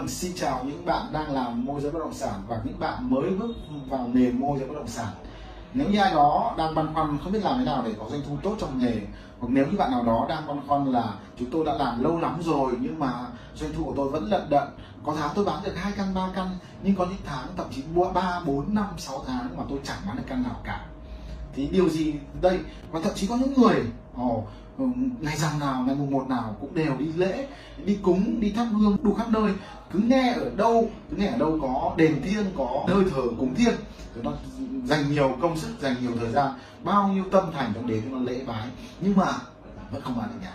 Vâng, xin chào những bạn đang làm môi giới bất động sản và những bạn mới bước vào nghề môi giới bất động sản. Nếu như ai đó đang băn khoăn không biết làm thế nào để có doanh thu tốt trong nghề hoặc nếu như bạn nào đó đang băn khoăn là chúng tôi đã làm lâu lắm rồi nhưng mà doanh thu của tôi vẫn lận đận có tháng tôi bán được hai căn ba căn nhưng có những tháng thậm chí mua ba bốn năm sáu tháng mà tôi chẳng bán được căn nào cả thì điều gì đây và thậm chí có những người ồ, Ừ, ngày rằm nào, ngày mùng một nào cũng đều đi lễ, đi cúng, đi thắp hương đủ khắp nơi. Cứ nghe ở đâu, cứ nghe ở đâu có đền thiêng có nơi thờ cúng thiêng thì nó dành nhiều công sức, dành nhiều thời gian, bao nhiêu tâm thành trong đến nó lễ bái. Nhưng mà vẫn không bán được nhà.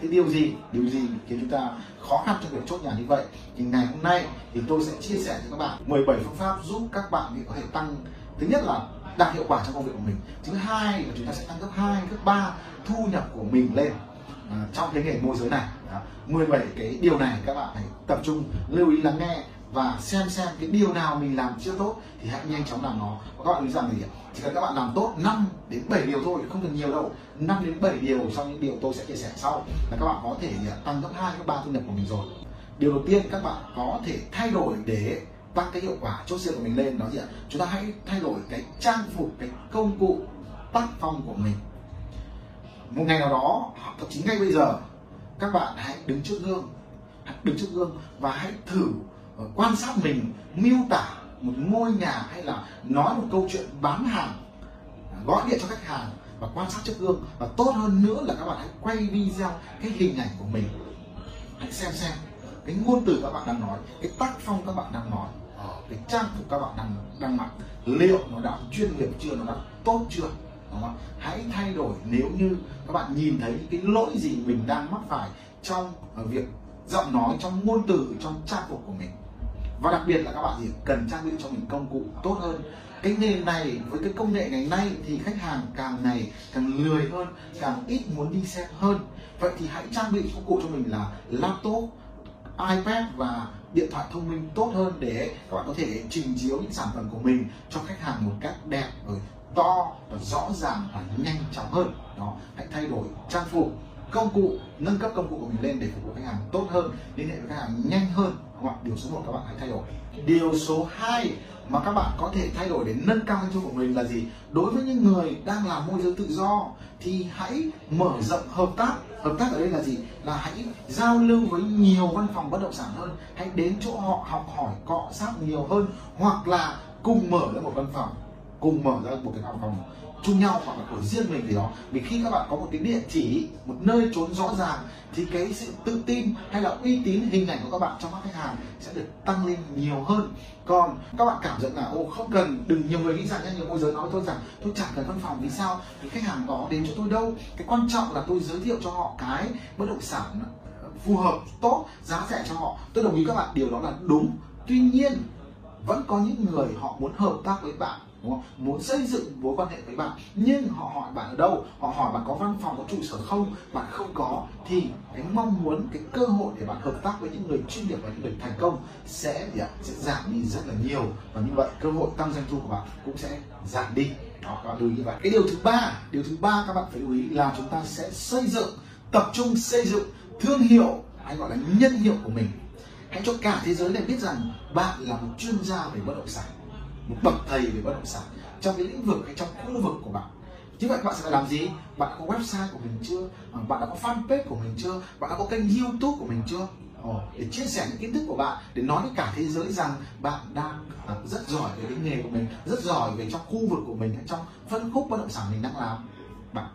Thế điều gì điều gì khiến chúng ta khó khăn trong việc chốt nhà như vậy? Thì ngày hôm nay thì tôi sẽ chia sẻ cho các bạn 17 phương pháp giúp các bạn có thể tăng. Thứ nhất là đạt hiệu quả trong công việc của mình. Thứ hai là chúng ta sẽ tăng gấp 2, gấp 3 thu nhập của mình lên. À, trong cái nghề môi giới này à, 17 cái điều này các bạn phải tập trung lưu ý lắng nghe và xem xem cái điều nào mình làm chưa tốt thì hãy nhanh chóng làm nó. Và các bạn nghĩ rằng gì chỉ cần các bạn làm tốt 5 đến 7 điều thôi không cần nhiều đâu. 5 đến 7 điều trong những điều tôi sẽ chia sẻ sau là các bạn có thể à, tăng gấp 2 gấp 3 thu nhập của mình rồi. Điều đầu tiên các bạn có thể thay đổi để tăng cái hiệu quả chốt sale của mình lên, đó gì ạ? Chúng ta hãy thay đổi cái trang phục, cái công cụ tác phong của mình. Một ngày nào đó, thậm chí ngay bây giờ, các bạn hãy đứng trước gương, hãy đứng trước gương và hãy thử ờ, quan sát mình miêu tả một ngôi nhà hay là nói một câu chuyện bán hàng à, gọi điện cho khách hàng và quan sát trước gương. Và tốt hơn nữa là các bạn hãy quay video cái hình ảnh của mình. Hãy xem xem cái ngôn từ các bạn đang nói, cái tác phong các bạn đang nói cái trang phục các bạn đang đang mặc, liệu nó đã chuyên nghiệp chưa, nó đã tốt chưa, đúng không? hãy thay đổi. Nếu như các bạn nhìn thấy cái lỗi gì mình đang mắc phải trong ờ, việc giọng nói, trong ngôn từ, trong trang phục của mình. Và đặc biệt là các bạn thì cần trang bị cho mình công cụ tốt hơn. Cái nghề này, với cái công nghệ ngày nay thì khách hàng càng ngày càng lười hơn, càng ít muốn đi xem hơn. Vậy thì hãy trang bị công cụ cho mình là laptop iPad và điện thoại thông minh tốt hơn để các bạn có thể trình chiếu những sản phẩm của mình cho khách hàng một cách đẹp rồi to và rõ ràng và nhanh chóng hơn. Đó, hãy thay đổi trang phục công cụ, nâng cấp công cụ của mình lên để phục vụ khách hàng tốt hơn, liên hệ với khách hàng nhanh hơn. Hoặc điều số 1 các bạn hãy thay đổi. Điều số 2 mà các bạn có thể thay đổi để nâng cao doanh thu của mình là gì? Đối với những người đang làm môi giới tự do thì hãy mở rộng hợp tác. Hợp tác ở đây là gì? Là hãy giao lưu với nhiều văn phòng bất động sản hơn. Hãy đến chỗ họ, học hỏi cọ sát nhiều hơn hoặc là cùng mở ra một văn phòng cùng mở ra một cái phòng chung nhau hoặc là của riêng mình gì đó. Vì khi các bạn có một cái địa chỉ, một nơi trốn rõ ràng, thì cái sự tự tin hay là uy tín, hình ảnh của các bạn trong mắt khách hàng sẽ được tăng lên nhiều hơn. Còn các bạn cảm nhận là ô không cần, đừng, nhiều người nghĩ rằng nhiều môi giới nói với tôi rằng tôi chẳng cần văn phòng vì sao? Vì khách hàng đó đến cho tôi đâu. Cái quan trọng là tôi giới thiệu cho họ cái bất động sản ờ, phù hợp, tốt, giá rẻ cho họ. Tôi đồng ý các bạn, điều đó là đúng. Tuy nhiên, vẫn có những người họ muốn hợp tác với bạn đúng không? muốn xây dựng mối quan hệ với bạn, nhưng họ hỏi bạn ở đâu, họ hỏi bạn có văn phòng, có trụ sở không, bạn không có, thì cái mong muốn, cái cơ hội để bạn hợp tác với những người chuyên nghiệp và những người thành công sẽ gì ạ? sẽ giảm đi rất là nhiều. Và như vậy, cơ hội tăng doanh thu của bạn cũng sẽ giảm đi. Đó, các bạn lưu ý như vậy. Cái điều thứ ba, điều thứ ba các bạn phải lưu ý là chúng ta sẽ xây dựng, tập trung xây dựng thương hiệu, hay gọi là nhân hiệu của mình. Hãy cho cả thế giới này biết rằng bạn là một chuyên gia về bất động sản một bậc thầy về bất động sản trong cái lĩnh vực hay trong khu vực của bạn. Như vậy bạn sẽ phải làm gì? Bạn đã có website của mình chưa? À, bạn đã có fanpage của mình chưa? Bạn đã có kênh youtube của mình chưa? Ồ, để chia sẻ những kiến thức của bạn để nói với cả thế giới rằng bạn đang à, rất giỏi về cái nghề của mình rất giỏi về trong khu vực của mình hay trong phân khúc bất động sản mình đang làm. Bạn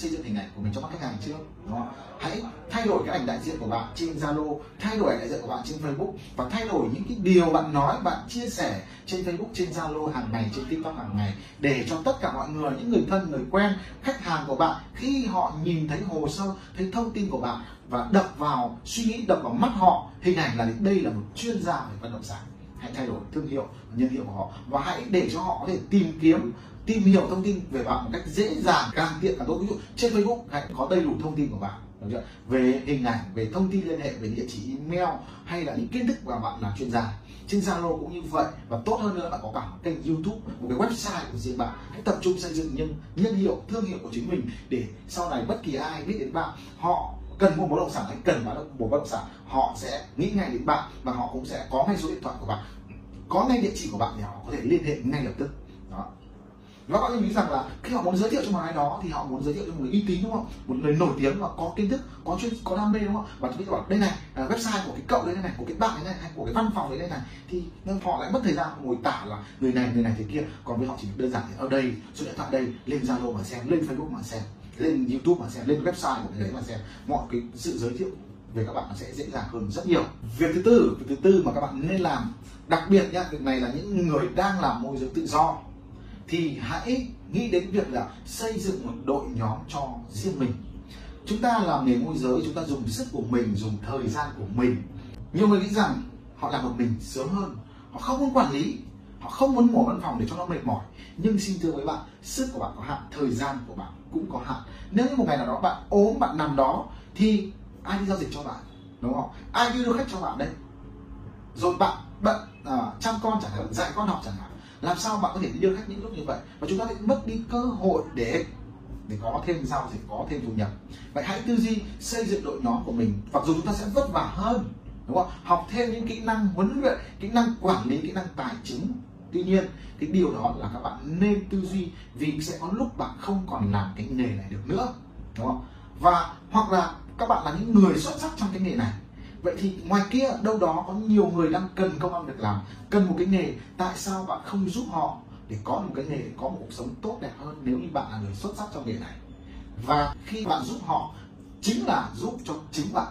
xây dựng hình ảnh của mình cho mắt khách hàng chưa đó. hãy thay đổi cái ảnh đại diện của bạn trên zalo, thay đổi ảnh đại diện của bạn trên facebook và thay đổi những cái điều bạn nói, bạn chia sẻ trên facebook, trên zalo hàng ngày, trên tiktok hàng ngày để cho tất cả mọi người, những người thân, người quen, khách hàng của bạn, khi họ nhìn thấy hồ sơ, thấy thông tin của bạn và đập vào, suy nghĩ, đập vào mắt họ, hình ảnh là đây là một chuyên gia về bất động sản hãy thay đổi thương hiệu nhân hiệu của họ. Và hãy để cho họ có thể tìm kiếm, tìm hiểu thông tin về bạn một cách dễ dàng, càng tiện càng tốt. Ví dụ, trên facebook hãy có đầy đủ thông tin của bạn đúng chưa? về hình ảnh, về thông tin liên hệ, về địa chỉ email, hay là những kiến thức mà bạn là chuyên gia trên zalo cũng như vậy. Và tốt hơn nữa là có cả một kênh youtube, một cái website của riêng bạn. Hãy tập trung xây dựng nhân nhân hiệu, thương hiệu của chính mình để sau này bất kỳ ai biết đến bạn, họ cần mua bất động sản hay cần bán một bất động sản, họ sẽ nghĩ ngay đến bạn và họ cũng sẽ có ngay số điện thoại của bạn, có ngay địa chỉ của bạn để họ có thể liên hệ ngay lập tức. Đó. Và các bạn lưu ý rằng là khi họ muốn giới thiệu cho một ai đó thì họ muốn giới thiệu cho một người uy tín, đúng không? Một người nổi tiếng và có kiến thức, có chuyên, có đam mê, đúng không? Và tôi bảo đây này à, website của cái cậu đấy này của cái bạn đấy này hay của cái văn phòng đấy đây này, thì họ lại mất thời gian ngồi tả là người này người này thế kia. Còn với họ chỉ đơn giản thì ở đây, số điện thoại đây, lên zalo mà xem, lên facebook mà xem lên youtube mà xem, lên website của cái đấy mà xem. Mọi cái sự giới thiệu về các bạn nó sẽ dễ dàng hơn rất nhiều. Việc thứ tư, việc thứ tư mà các bạn nên làm, đặc biệt nhá, việc này là những người đang làm môi giới tự do, thì hãy nghĩ đến việc là xây dựng một đội nhóm cho riêng mình. Chúng ta làm nghề môi giới, chúng ta dùng sức của mình, dùng thời gian của mình. Nhiều người nghĩ rằng họ làm một mình sớm hơn, họ không muốn quản lý họ không muốn ngồi văn phòng để cho nó mệt mỏi. Nhưng xin thưa với bạn sức của bạn có hạn thời gian của bạn cũng có hạn. Nếu như một ngày nào đó bạn ốm bạn nằm đó thì ai đi giao dịch cho bạn? Đúng không? Ai đi đưa khách cho bạn đây? Rồi bạn bận à, chăm con chẳng hạn dạy con học chẳng hạn. Làm sao bạn có thể đi đưa khách những lúc như vậy? Và chúng ta lại mất đi cơ hội để để có thêm giao dịch có thêm thu nhập. Vậy hãy tư duy xây dựng đội nhóm của mình. Mặc dù chúng ta sẽ vất vả hơn đúng không? Học thêm những kỹ năng huấn luyện kỹ năng quản lý kỹ năng tài chính tuy nhiên, cái điều đó là các bạn nên tư duy vì sẽ có lúc bạn không còn làm cái nghề này được nữa, đúng không? Và, hoặc là các bạn là những người xuất sắc trong cái nghề này. Vậy thì ngoài kia, đâu đó có nhiều người đang cần công ăn việc làm, cần một cái nghề, tại sao bạn không giúp họ để có một cái nghề, có một cuộc sống tốt đẹp hơn nếu như bạn là người xuất sắc trong nghề này? Và khi bạn giúp họ chính là giúp cho chính bạn.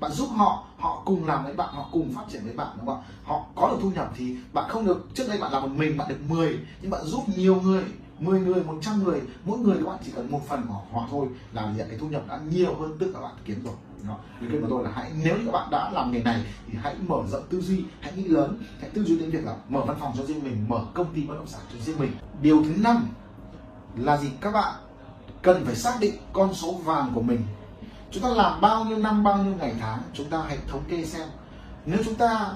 Bạn giúp họ họ cùng làm với bạn, họ cùng phát triển với bạn, đúng không ạ? Họ có được thu nhập thì bạn không được, trước đây bạn làm một mình, bạn được 10 nhưng bạn giúp nhiều người 10 người 100 người, mỗi người các bạn chỉ cần một phần của họ thôi là nhận cái thu nhập đã nhiều hơn tự các bạn kiếm rồi đó. ý kiến của tôi là hãy, nếu như các bạn đã làm nghề này thì hãy mở rộng tư duy, hãy nghĩ lớn, hãy tư duy đến việc là mở văn phòng cho riêng mình, mở công ty bất động sản cho riêng mình. Điều thứ năm là gì? Các bạn cần phải xác định con số vàng của mình chúng ta làm bao nhiêu năm, bao nhiêu ngày tháng, chúng ta hãy thống kê xem. Nếu chúng ta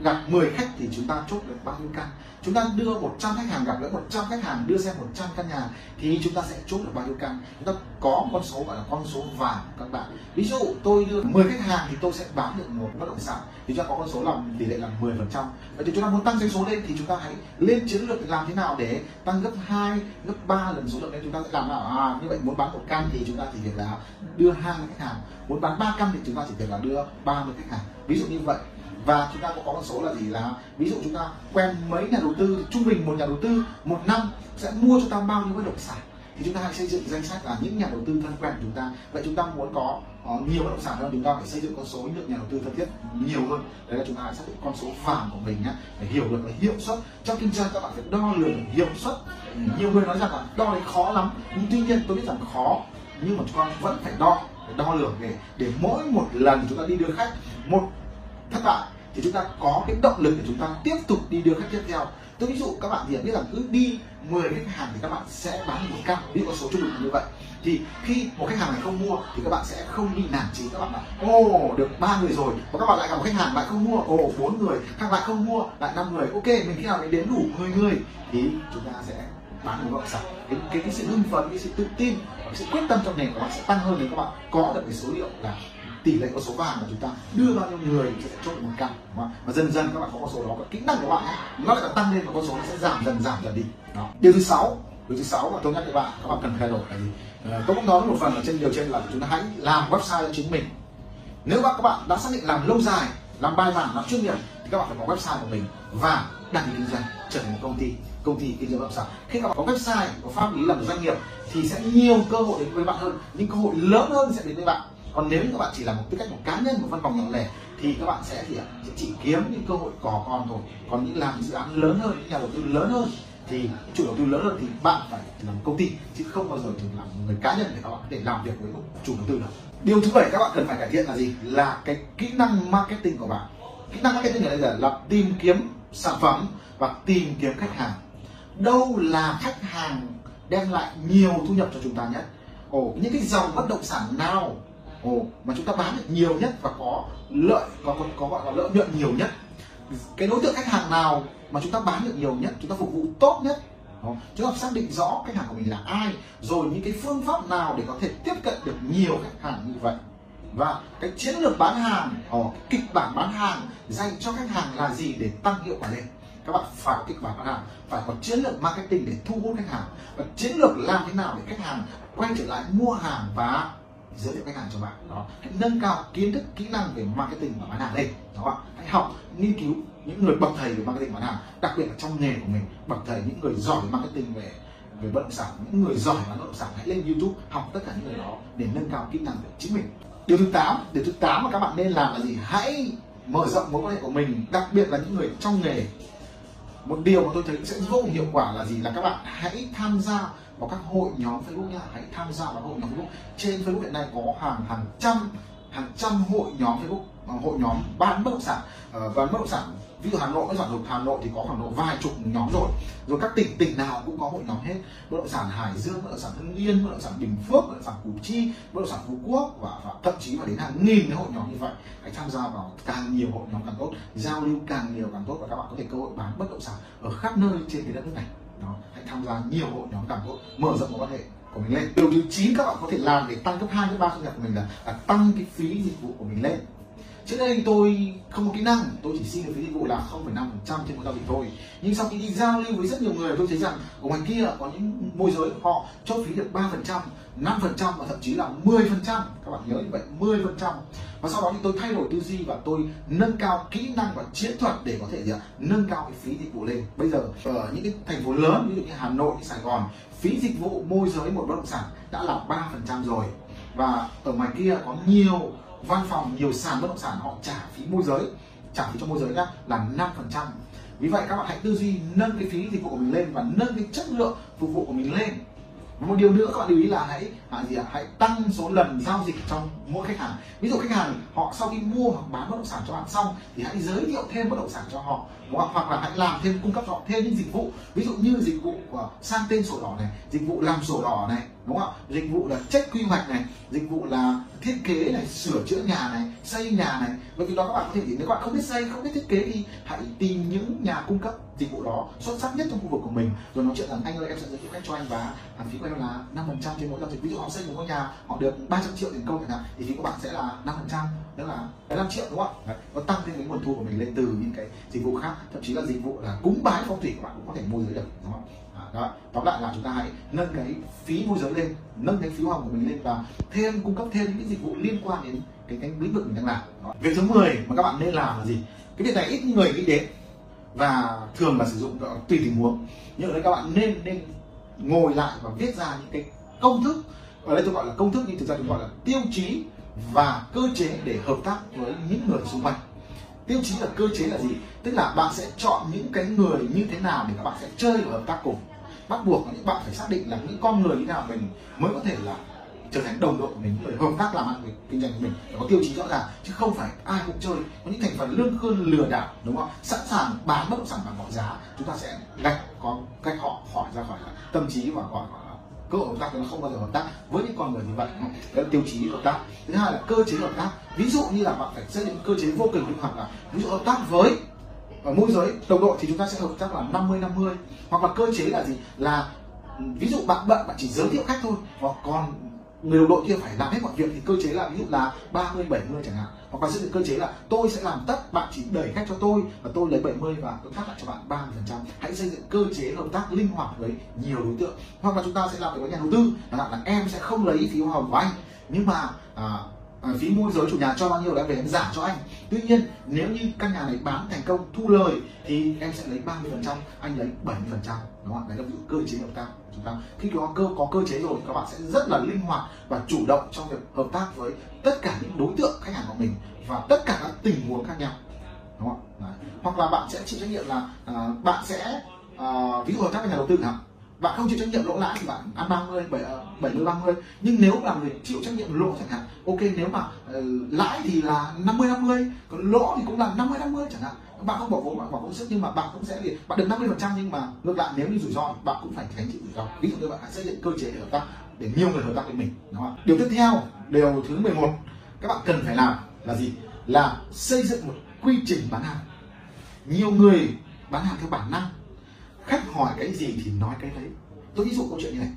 gặp 10 khách thì chúng ta chốt được bao nhiêu căn? Chúng ta đưa 100 khách hàng, gặp gỡ 100 khách hàng, đưa xem 100 căn nhà thì chúng ta sẽ chốt được bao nhiêu căn? Chúng ta có con số gọi là con số vàng các bạn. Ví dụ tôi đưa 10 khách hàng thì tôi sẽ bán được một bất động sản. Thì chúng ta có con số là tỷ lệ là 10 phần trăm. Vậy thì chúng ta muốn tăng doanh số lên thì chúng ta hãy lên chiến lược làm thế nào để tăng gấp 2 gấp 3 lần số lượng lên? Chúng ta sẽ làm nào? À như vậy muốn bán một căn thì chúng ta chỉ việc là đưa hai khách hàng. Muốn bán ba căn thì chúng ta chỉ việc là đưa 30 khách hàng. Ví dụ như vậy và chúng ta cũng có con số là gì là ví dụ chúng ta quen mấy nhà đầu tư trung bình một nhà đầu tư một năm sẽ mua cho ta bao nhiêu bất động sản? Thì chúng ta hãy xây dựng danh sách là những nhà đầu tư thân quen của chúng ta. Vậy chúng ta muốn có, uh, nhiều bất động sản hơn chúng ta phải xây dựng con số lượng nhà đầu tư thân thiết nhiều hơn. Đấy là chúng ta hãy xác định con số vàng của mình nhé để hiểu được là hiệu suất. Trong kinh doanh các bạn phải đo lường hiệu suất. Nhiều người nói rằng là đo đấy khó lắm nhưng tuy nhiên tôi biết rằng khó nhưng mà chúng ta vẫn phải đo phải đo lường để để mỗi một lần chúng ta đi đưa khách một thất bại thì chúng ta có cái động lực để chúng ta tiếp tục đi đưa khách tiếp theo. Tôi ví dụ các bạn thì biết là cứ đi 10 khách hàng thì các bạn sẽ bán một căn. Ví dụ có số trung bình như vậy. Thì khi một khách hàng này không mua thì các bạn sẽ không bị nản chí. Các bạn bảo ô được ba người rồi. Và các bạn lại gặp một khách hàng lại không mua. Ồ bốn người. Các bạn không mua lại năm người. Ok mình khi nào mình đến đủ 10 người thì chúng ta sẽ bán một bất sạch. cái, cái cái sự hưng phấn cái sự tự tin cái sự quyết tâm trong nghề của bạn sẽ tăng hơn nếu các bạn có được cái số liệu là tỷ lệ con số vàng mà chúng ta đưa bao nhiêu người sẽ chốt được một căn và dần dần các bạn có con số đó các kỹ năng của bạn ấy, nó lại tăng lên và con số nó sẽ giảm dần giảm dần đi. Đó. điều thứ sáu điều thứ sáu mà tôi nhắc với bạn các bạn cần thay đổi là gì? À, tôi cũng nói một phần ở trên điều trên là chúng ta hãy làm website cho chính mình. Nếu các bạn đã xác định làm lâu dài làm bài bản làm chuyên nghiệp thì các bạn phải có website của mình và đăng ký kinh doanh trở thành một công ty công ty kinh doanh bất động sản khi các bạn có website có pháp lý làm doanh nghiệp thì sẽ nhiều cơ hội đến với bạn hơn những cơ hội lớn hơn sẽ đến với bạn còn nếu như các bạn chỉ là một tư cách một cá nhân một văn phòng nhỏ lẻ thì các bạn sẽ thì sẽ chỉ kiếm những cơ hội cò con thôi. Còn những làm dự án lớn hơn những nhà đầu tư lớn hơn thì chủ đầu tư lớn hơn thì bạn phải làm công ty chứ không bao giờ được làm người cá nhân để các bạn để làm việc với chủ đầu tư được. Điều thứ bảy các bạn cần phải cải thiện là gì? Là cái kỹ năng marketing của bạn. Kỹ năng marketing ở đây là, là tìm kiếm sản phẩm và tìm kiếm khách hàng. Đâu là khách hàng đem lại nhiều thu nhập cho chúng ta nhất? Ồ những cái dòng bất động sản nào ồ mà chúng ta bán được nhiều nhất và có lợi có có, có gọi là lợi nhuận nhiều nhất. Cái đối tượng khách hàng nào mà chúng ta bán được nhiều nhất chúng ta phục vụ tốt nhất? Chúng ta xác định rõ khách hàng của mình là ai rồi những cái phương pháp nào để có thể tiếp cận được nhiều khách hàng như vậy. Và cái chiến lược bán hàng ở kịch bản bán hàng dành cho khách hàng là gì để tăng hiệu quả lên? Các bạn phải có kịch bản bán hàng phải có chiến lược marketing để thu hút khách hàng. Và chiến lược làm thế nào để khách hàng quay trở lại mua hàng và giới thiệu khách hàng cho bạn. Đó. Hãy nâng cao kiến thức, kỹ năng về marketing và bán hàng lên. Đó. Hãy học, nghiên cứu những người bậc thầy về marketing bán hàng, đặc biệt là trong nghề của mình. Bậc thầy, những người giỏi về marketing, về về bất động sản, những người giỏi bán bất động sản, hãy lên youtube, học tất cả những người đó để nâng cao kỹ năng của chính mình. Điều thứ 8 điều thứ 8 mà các bạn nên làm là gì? Hãy mở rộng mối quan hệ của mình, đặc biệt là những người trong nghề. Một điều mà tôi thấy sẽ vô cùng hiệu quả là gì? Là các bạn hãy tham gia vào các hội nhóm Facebook nha hãy tham gia vào hội nhóm Facebook. Trên Facebook hiện nay có hàng hàng trăm hàng trăm hội nhóm Facebook ờ, hội nhóm bán bất động sản. Uh, và bất động sản ví dụ Hà Nội sản rồi Hà Nội thì có khoảng độ vài chục nhóm rồi. Rồi các tỉnh tỉnh nào cũng có hội nhóm hết. Bất động sản Hải Dương bất động sản Hưng Yên bất động sản Bình Phước bất động sản Củ Chi bất động sản Phú Quốc và, và thậm chí là đến hàng nghìn cái hội nhóm như vậy. Hãy tham gia vào càng nhiều hội nhóm càng tốt giao lưu càng nhiều càng tốt và các bạn có thể cơ hội bán bất động sản ở khắp nơi trên cái đất nước này đó hãy tham gia nhiều hội nhóm càng tốt mở rộng mối quan hệ của mình lên. Điều thứ chín các bạn có thể làm để tăng gấp hai gấp ba thu nhập của mình là, là tăng cái phí dịch vụ của mình lên trước đây tôi không có kỹ năng tôi chỉ xin được phí dịch vụ là 0,5% trên một giao dịch thôi. Nhưng sau khi đi giao lưu với rất nhiều người tôi thấy rằng ở ngoài kia có những môi giới họ cho phí được 3% 5% và thậm chí là 10% các bạn nhớ như vậy 10% và sau đó thì tôi thay đổi tư duy và tôi nâng cao kỹ năng và chiến thuật để có thể gì ạ? nâng cao cái phí dịch vụ lên. Bây giờ ở những cái thành phố lớn ví dụ như Hà Nội Sài Gòn phí dịch vụ môi giới một bất động sản đã là 3% rồi và ở ngoài kia có nhiều văn phòng, nhiều sàn bất động sản họ trả phí môi giới. Trả phí cho môi giới nhá, là 5% vì vậy các bạn hãy tư duy, nâng cái phí dịch vụ của mình lên và nâng cái chất lượng phục vụ của mình lên một điều nữa các bạn lưu ý là hãy à, gì ạ? Hãy tăng số lần giao dịch trong mỗi khách hàng. Ví dụ khách hàng họ sau khi mua hoặc bán bất động sản cho bạn xong thì hãy giới thiệu thêm bất động sản cho họ. Hoặc là hãy làm thêm cung cấp cho họ thêm những dịch vụ. Ví dụ như dịch vụ của sang tên sổ đỏ này dịch vụ làm sổ đỏ này đúng không ạ? Dịch vụ là check quy hoạch này dịch vụ là thiết kế này sửa chữa nhà này xây nhà này. Bởi vì đó các bạn có thể nếu các bạn không biết xây không biết thiết kế thì hãy tìm những nhà cung cấp dịch vụ đó xuất sắc nhất trong khu vực của mình. Rồi nói chuyện rằng anh ơi em sẽ giới thiệu khách cho anh và phí của em là năm phần trăm trên mỗi giao dịch. Ví dụ họ xây một ngôi nhà họ được 300 triệu tiền công chẳng hạn thì phí của bạn sẽ là năm phần trăm tức là 5 triệu đúng không ạ? Nó tăng thêm cái nguồn thu của mình lên từ những cái dịch vụ khác thậm chí là dịch vụ là cúng bái phong thủy các bạn cũng có thể môi giới được đúng không à, đó. Tóm lại là chúng ta hãy nâng cái phí môi giới lên nâng cái phí hoa của mình lên và thêm cung cấp thêm những dịch vụ liên quan đến cái cái lĩnh vực mình đang làm. Đó. việc thứ 10 mà các bạn nên làm là gì? Cái việc này ít người nghĩ đến và thường là sử dụng tùy tình huống. Nhưng ở đây các bạn nên nên ngồi lại và viết ra những cái công thức. Ở đây tôi gọi là công thức, nhưng thực ra tôi gọi là tiêu chí và cơ chế để hợp tác với những người xung quanh. Tiêu chí là cơ chế là gì? Tức là bạn sẽ chọn những cái người như thế nào để các bạn sẽ chơi và hợp tác cùng. Bắt buộc là những bạn phải xác định là những con người như nào mình mới có thể là trở thành đồng đội của mình người hợp tác làm ăn với kinh doanh của mình, phải có tiêu chí rõ ràng, chứ không phải ai cũng chơi. Có những thành phần lương khơn lừa đảo, đúng không? Sẵn sàng bán bất động sản bằng mọi giá, chúng ta sẽ gạch, có cách họ khỏi ra khỏi tâm trí và gọi cơ hội hợp tác nó không bao giờ hợp tác với những con người như vậy. Đó là tiêu chí hợp tác. Thứ hai là cơ chế hợp tác. Ví dụ như là bạn phải xây dựng cơ chế vô cùng linh hoạt là, ví dụ hợp tác với, ở môi giới, đồng đội thì chúng ta sẽ hợp tác là 50 50 hoặc là cơ chế là gì? Là, ví dụ bạn bận, bạn chỉ giới thiệu khách thôi, hoặc còn người đồng đội kia phải làm hết mọi việc thì cơ chế là ví dụ là 30 70 chẳng hạn. Hoặc là xây dựng cơ chế là tôi sẽ làm tất bạn chỉ đẩy khách cho tôi và tôi lấy 70 và tôi phát lại cho bạn 30 phần trăm. Hãy xây dựng cơ chế hợp tác linh hoạt với nhiều đối tượng. Hoặc là chúng ta sẽ làm việc với nhà đầu tư là, là em sẽ không lấy phí hoa hồng của anh. Nhưng mà à, Ờ, phí môi giới chủ nhà cho bao nhiêu là em về em giảm cho anh. Tuy nhiên nếu như căn nhà này bán thành công thu lời thì em sẽ lấy 30 phần trăm anh lấy 70 phần trăm. Đúng không đấy là cơ chế hợp tác chúng ta. Khi có cơ có cơ chế rồi các bạn sẽ rất là linh hoạt và chủ động trong việc hợp tác với tất cả những đối tượng khách hàng của mình và tất cả các tình huống khác nhau. Đúng không đấy. hoặc là bạn sẽ chịu trách nhiệm là uh, bạn sẽ uh, ví dụ hợp tác với nhà đầu tư chẳng bạn không chịu trách nhiệm lỗ lãi thì bạn ăn 30 70 30 nhưng nếu là người chịu trách nhiệm lỗ chẳng hạn ok nếu mà uh, lãi thì là 50 50 còn lỗ thì cũng là 50 50 chẳng hạn. Bạn không bỏ vốn bạn bỏ công sức nhưng mà bạn cũng sẽ gì bạn được 50 phần trăm nhưng mà ngược lại nếu như rủi ro bạn cũng phải gánh chịu rủi ro. Ví dụ như bạn hãy xây dựng cơ chế để hợp tác để nhiều người hợp tác với mình đúng không? điều tiếp theo điều thứ 11 các bạn cần phải làm là gì? Là xây dựng một quy trình bán hàng. Nhiều người bán hàng theo bản năng khách hỏi cái gì thì nói cái đấy. Tôi ví dụ câu chuyện như này.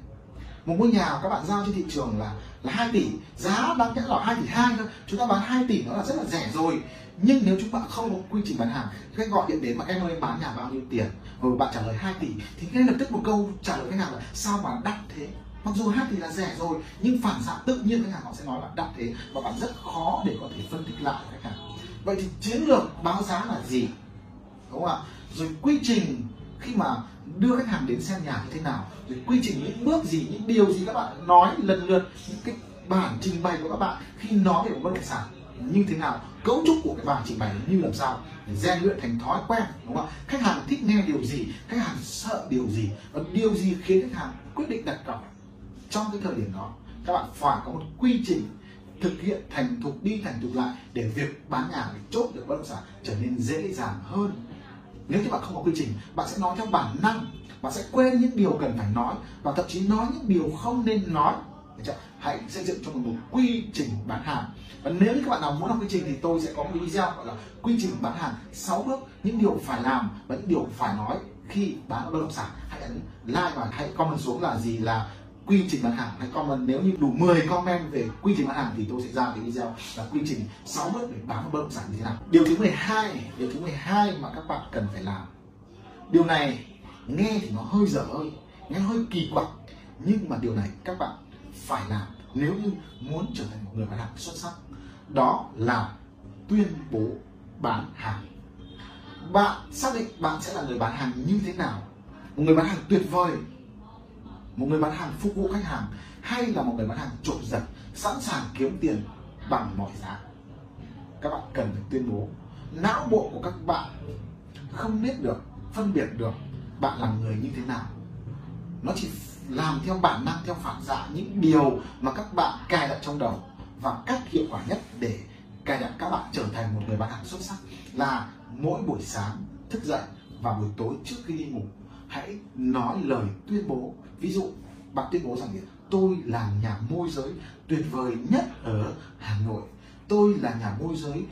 Một ngôi nhà các bạn giao trên thị trường là là 2 tỷ, giá đáng nhẽ là 2 tỷ hai thôi. Chúng ta bán 2 tỷ nó là rất là rẻ rồi. Nhưng nếu chúng bạn không có quy trình bán hàng khách gọi điện đến mà em ơi bán nhà bao nhiêu tiền? Rồi bạn trả lời 2 tỷ, thì ngay lập tức một câu trả lời khách hàng là, sao mà đắt thế? Mặc dù 2 tỷ là rẻ rồi, nhưng phản xạ tự nhiên khách hàng họ sẽ nói là đắt thế và bạn rất khó để có thể phân tích lại khách hàng. Vậy thì chiến lược báo giá là gì? Đúng không ạ? Rồi quy trình khi mà đưa khách hàng đến xem nhà như thế nào, rồi quy trình những bước gì, những điều gì các bạn nói lần lượt, những cái bản trình bày của các bạn khi nói về một bất động sản như thế nào, cấu trúc của cái bản trình bày như làm sao để rèn luyện thành thói quen, đúng không khách hàng thích nghe điều gì, khách hàng sợ điều gì, và điều gì khiến khách hàng quyết định đặt cọc trong cái thời điểm đó? Các bạn phải có một quy trình thực hiện thành thục, đi thành thục lại để việc bán nhà để chốt được bất động sản trở nên dễ dàng hơn nếu như bạn không có quy trình, bạn sẽ nói theo bản năng, bạn sẽ quên những điều cần phải nói và thậm chí nói những điều không nên nói. Hãy xây dựng cho mình một quy trình bán hàng. Và nếu như các bạn nào muốn học quy trình thì tôi sẽ có một video gọi là quy trình bán hàng 6 bước, những điều phải làm và những điều phải nói khi bán bất động sản. Hãy ấn like và hãy comment xuống là gì là quy trình bán hàng. Hãy comment nếu như đủ 10 comment về quy trình bán hàng thì tôi sẽ ra cái video là quy trình 6 bước để bán một bất động sản như thế nào. Điều thứ 12 điều thứ 12 mà các bạn cần phải làm. Điều này nghe thì nó hơi dở hơi nghe hơi kỳ quặc, nhưng mà điều này các bạn phải làm nếu như muốn trở thành một người bán hàng xuất sắc. Đó là tuyên bố bán hàng. Bạn xác định bạn sẽ là người bán hàng như thế nào? Một người bán hàng tuyệt vời một người bán hàng, phục vụ khách hàng, hay là một người bán hàng trộm giật, sẵn sàng kiếm tiền bằng mọi giá? Các bạn cần phải tuyên bố, não bộ của các bạn không biết được, phân biệt được bạn là người như thế nào. Nó chỉ làm theo bản năng, theo phản xạ, những điều mà các bạn cài đặt trong đầu và cách hiệu quả nhất để cài đặt các bạn trở thành một người bán hàng xuất sắc là mỗi buổi sáng thức dậy và buổi tối trước khi đi ngủ hãy nói lời tuyên bố. Ví dụ, bạn tuyên bố rằng tôi là nhà môi giới tuyệt vời nhất ở hà nội. Tôi là nhà môi giới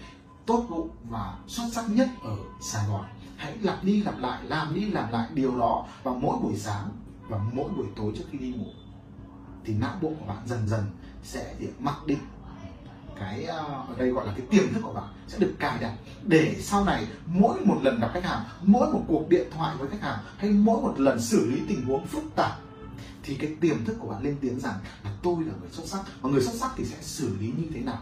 tốt bụng và xuất sắc nhất ở sài gòn. Hãy lặp đi lặp lại, làm đi làm lại điều đó vào mỗi buổi sáng và mỗi buổi tối trước khi đi ngủ. Thì não bộ của bạn dần dần sẽ mặc định cái ờ, ở đây gọi là cái tiềm thức của bạn sẽ được cài đặt để sau này mỗi một lần gặp khách hàng, mỗi một cuộc điện thoại với khách hàng hay mỗi một lần xử lý tình huống phức tạp thì cái tiềm thức của bạn lên tiếng rằng là tôi là người xuất sắc và người xuất sắc thì sẽ xử lý như thế nào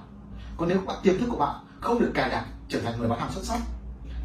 còn nếu bạn, tiềm thức của bạn không được cài đặt trở thành người bán hàng xuất sắc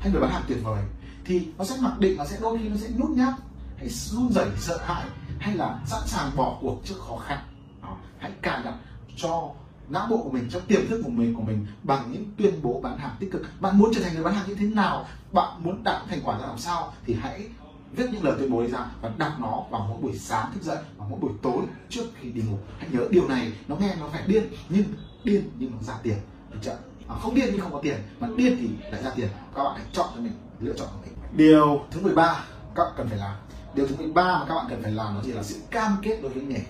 hay người bán hàng tuyệt vời thì nó sẽ mặc định, nó sẽ đôi khi nó sẽ nhút nhát hay run rẩy, sợ hãi hay là sẵn sàng bỏ cuộc trước khó khăn Đó. hãy cài đặt cho não bộ của mình trong tiềm thức của mình của mình bằng những tuyên bố bán hàng tích cực. Bạn muốn trở thành người bán hàng như thế nào? Bạn muốn đạt thành quả ra làm sao? Thì hãy viết những lời tuyên bố ấy ra và đọc nó vào mỗi buổi sáng thức dậy và mỗi buổi tối trước khi đi ngủ. Hãy nhớ điều này nó nghe nó phải điên nhưng điên nhưng nó ra tiền. Được chưa? À, không điên nhưng không có tiền mà điên thì lại ra tiền. Các bạn hãy chọn cho mình lựa chọn của mình. Điều thứ 13 các bạn cần phải làm. Điều thứ 13 mà các bạn cần phải làm đó chỉ là sự cam kết đối với nghề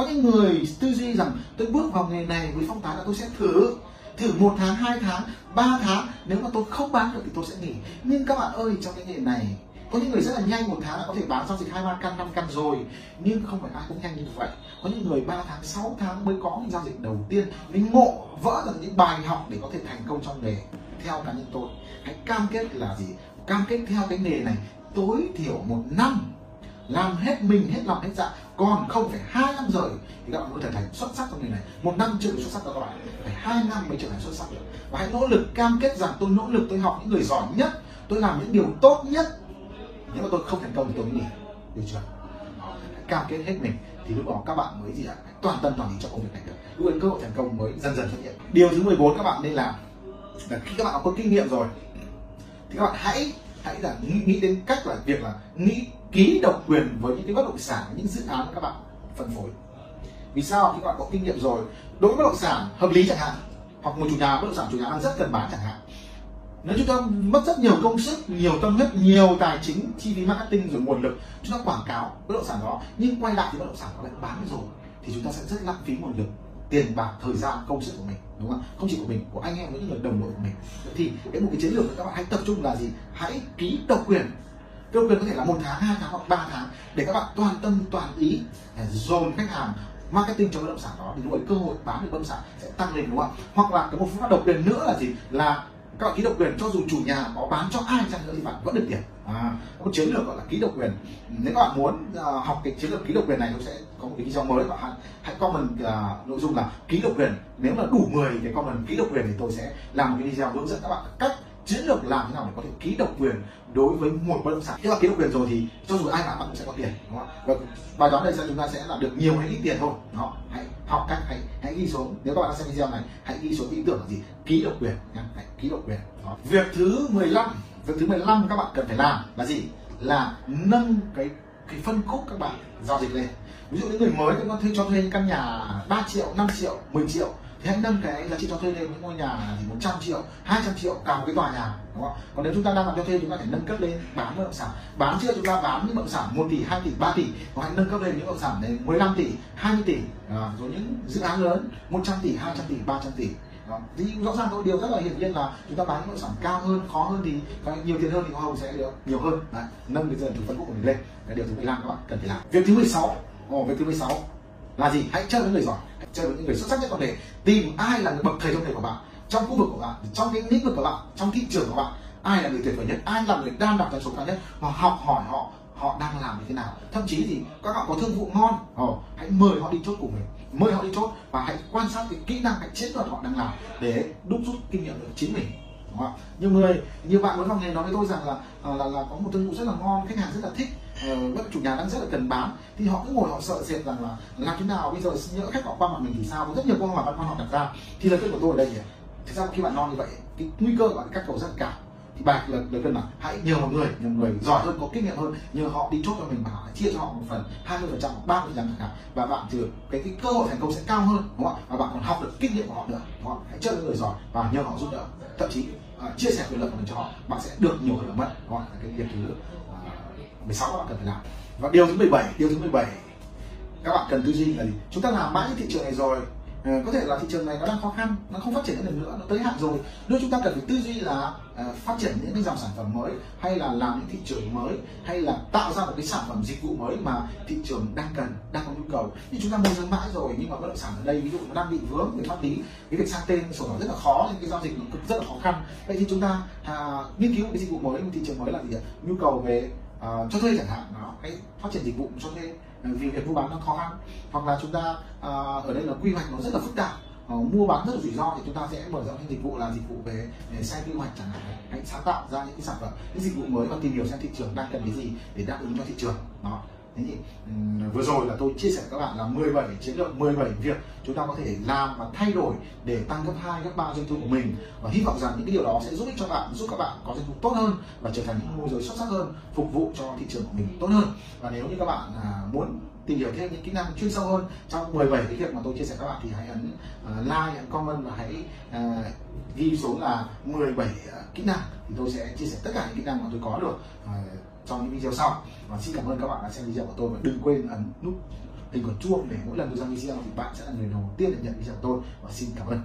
có những người tư duy rằng, tôi bước vào nghề này với phong thái là tôi sẽ thử thử một tháng, hai tháng, ba tháng. Nếu mà tôi không bán được thì tôi sẽ nghỉ. Nhưng các bạn ơi, trong cái nghề này, có những người rất là nhanh, một tháng là có thể bán giao dịch hai, ba căn, năm căn rồi. Nhưng không phải ai cũng nhanh như vậy. Có những người 3 tháng 6 tháng mới có những giao dịch đầu tiên. Mình ngộ vỡ được những bài học để có thể thành công trong nghề. Theo cá nhân tôi, hãy cam kết là gì? Cam kết theo cái nghề này, tối thiểu một năm làm hết mình hết lòng hết dạ. Còn không phải hai năm rồi thì các bạn mới trở thành xuất sắc trong nghề này. Một năm chưa xuất sắc đâu các bạn. Phải hai năm mới trở thành xuất sắc được. Và hãy nỗ lực cam kết rằng tôi nỗ lực tôi học những người giỏi nhất tôi làm những điều tốt nhất. Nếu mà tôi không thành công thì tôi nghỉ. Được chưa? Cam kết hết mình thì lúc đó các bạn mới gì ạ? Toàn tâm toàn ý cho công việc này được. Lúc ấy cơ hội thành công mới dần dần xuất hiện. Điều thứ 14 các bạn nên làm là khi các bạn có kinh nghiệm rồi thì các bạn hãy hãy là nghĩ, nghĩ đến cách là việc là nghĩ ký độc quyền với những cái bất động sản, những dự án các bạn phân phối. Vì sao khi các bạn có kinh nghiệm rồi? Đối với bất động sản hợp lý chẳng hạn, hoặc một chủ nhà, bất động sản chủ nhà đang rất cần bán chẳng hạn. Nếu chúng ta mất rất nhiều công sức, nhiều tâm huyết, nhiều tài chính, chi phí marketing rồi nguồn lực, chúng ta quảng cáo bất động sản đó, nhưng quay lại thì bất động sản nó lại bán rồi, thì chúng ta sẽ rất lãng phí nguồn lực, tiền bạc, thời gian, công sức của mình, đúng không không chỉ của mình, của anh em với những người đồng đội của mình. Thì cái một cái chiến lược các bạn hãy tập trung là gì? Hãy ký độc quyền cái quyền có thể là một tháng hai tháng hoặc ba tháng để các bạn toàn tâm toàn ý để dồn khách hàng marketing cho bất động sản đó thì lúc ấy cơ hội bán được bất động sản sẽ tăng lên đúng không ạ? Hoặc là cái một phương pháp độc quyền nữa là gì? Là các bạn ký độc quyền cho dù chủ nhà có bán cho ai chăng nữa thì bạn vẫn được tiền. À, có một chiến lược gọi là ký độc quyền. Nếu các bạn muốn uh, học cái chiến lược ký độc quyền này tôi sẽ có một cái video mới và hãy, hãy comment uh, nội dung là ký độc quyền. Nếu mà đủ 10 cái comment ký độc quyền thì tôi sẽ làm một cái video hướng dẫn các bạn cách chiến lược làm thế nào để có thể ký độc quyền đối với một bất động sản. Tức là ký độc quyền rồi thì cho dù ai bán bạn cũng sẽ có tiền, đúng không ạ? Và bài toán này sẽ chúng ta sẽ làm được nhiều hay ít tiền thôi đó hãy học cách, hãy hãy ghi số. nếu các bạn đang xem video này, hãy ghi số ý tưởng là gì? Ký độc quyền nhé hãy ký độc quyền đó. việc thứ 15 việc thứ 15 các bạn cần phải làm là gì? Là nâng cái cái phân khúc các bạn giao dịch lên. Ví dụ những người mới chúng ta thuê cho thuê căn nhà 3 triệu 5 triệu 10 triệu thì hãy nâng cái giá trị cho thuê lên những ngôi nhà thì 100 triệu 200 triệu cả một cái tòa nhà đúng không còn nếu chúng ta đang làm cho thuê chúng ta phải nâng cấp lên bán bất động sản. Bán chưa chúng ta bán những bất động sản 1 tỷ 2 tỷ 3 tỷ hoặc hãy nâng cấp lên những bất động sản đến 15 tỷ 20 tỷ à, rồi những dự án lớn 100 tỷ 200 tỷ 300 tỷ thì rõ ràng có điều rất là hiển nhiên là chúng ta bán bất động sản cao hơn khó hơn thì nhiều tiền hơn thì hoa hồng sẽ được nhiều hơn. Đấy, nâng cái dần từ phân khúc của mình lên. Cái điều thứ 15 các bạn cần phải làm. Việc thứ 16 Ồ, việc thứ 16 là gì? Hãy chơi với người giỏi, hãy chơi với những người xuất sắc nhất có thể. Tìm ai là người bậc thầy trong nghề của bạn trong khu vực của bạn, trong những lĩnh vực của bạn, trong thị trường của bạn. Ai là người tuyệt vời nhất? Ai là người đang đạt doanh số cao nhất? Và học hỏi họ họ đang làm như thế nào? Thậm chí thì các bạn có thương vụ ngon họ hãy mời họ đi chốt cùng mình. Mời họ đi chốt và hãy quan sát cái kỹ năng, cái chiến thuật họ đang làm để đúc rút kinh nghiệm được chính mình đúng không? nhiều người nhiều bạn muốn vào nghề nói với tôi rằng là ờ, là, là có một thương vụ rất là ngon khách hàng rất là thích ờ, bất chủ nhà đang rất là cần bán thì họ cứ ngồi họ sợ sệt rằng là làm thế nào bây giờ nhỡ khách họ qua mặt mình thì sao? Có rất nhiều câu hỏi băn khoăn họ đặt ra. Thì lời khuyên của tôi ở đây thì thực ra khi bạn non như vậy cái nguy cơ của bạn các cầu rất cao bạc là lời, lời khuyên là hãy nhờ một người. Nhờ một người giỏi hơn có kinh nghiệm hơn. Nhờ họ đi chốt cho mình và hãy chia cho họ một phần 20 phần trăm ba mươi phần trăm và bạn thì cái, cái cơ hội thành công sẽ cao hơn đúng không ạ? Và bạn còn học được kinh nghiệm của họ nữa. Đúng không? hãy chơi với người giỏi và nhờ họ giúp đỡ. Thậm chí uh, chia sẻ quyền lợi của mình cho họ bạn sẽ được nhiều hơn là mất. Đúng không? cái việc thứ à, uh, 16 các bạn cần phải làm. Và điều thứ 17 điều thứ 17 các bạn cần tư duy là gì? Chúng ta làm mãi thị trường này rồi Ờ, có thể là thị trường này nó đang khó khăn nó không phát triển được nữa nó tới hạn rồi. Nếu chúng ta cần phải tư duy là uh, phát triển những cái dòng sản phẩm mới hay là làm những thị trường mới hay là tạo ra một cái sản phẩm dịch vụ mới mà thị trường đang cần đang có nhu cầu. Nhưng chúng ta mua giới mãi rồi nhưng mà bất động sản ở đây ví dụ nó đang bị vướng về pháp lý cái việc sang tên sổ đỏ rất là khó nên cái giao dịch nó rất là khó khăn. Vậy thì chúng ta uh, nghiên cứu một cái dịch vụ mới một thị trường mới là gì ạ? Nhu cầu về uh, cho thuê chẳng hạn nó cái phát triển dịch vụ cho thuê vì việc mua bán nó khó khăn. Hoặc là chúng ta uh, ở đây là quy hoạch nó rất là phức tạp. Uh, mua bán rất là rủi ro thì chúng ta sẽ mở rộng những dịch vụ là dịch vụ về, về xe quy hoạch chẳng hạn. Hãy sáng tạo ra những cái sản phẩm những dịch vụ mới và tìm hiểu xem thị trường đang cần cái gì để đáp ứng cho thị trường. Đó thế thì vừa rồi là tôi chia sẻ với các bạn là 17 chiến lược 17 việc chúng ta có thể làm và thay đổi để tăng gấp 2, gấp 3 doanh thu của mình. Và hy vọng rằng những cái điều đó sẽ giúp ích cho bạn giúp các bạn có doanh thu tốt hơn và trở thành những môi giới xuất sắc hơn phục vụ cho thị trường của mình tốt hơn. Và nếu như các bạn à, muốn tìm hiểu thêm những kỹ năng chuyên sâu hơn trong 17 cái việc mà tôi chia sẻ các bạn thì hãy ấn uh, like, ấn comment và hãy uh, ghi số là 17 uh, ờ, kỹ năng thì tôi sẽ chia sẻ tất cả những kỹ năng mà tôi có được uh, trong những video sau. Và xin cảm ơn các bạn đã xem video của tôi và đừng quên ấn nút hình quả chuông để mỗi lần tôi ra video thì bạn sẽ là người đầu tiên được nhận video của tôi. Và xin cảm ơn.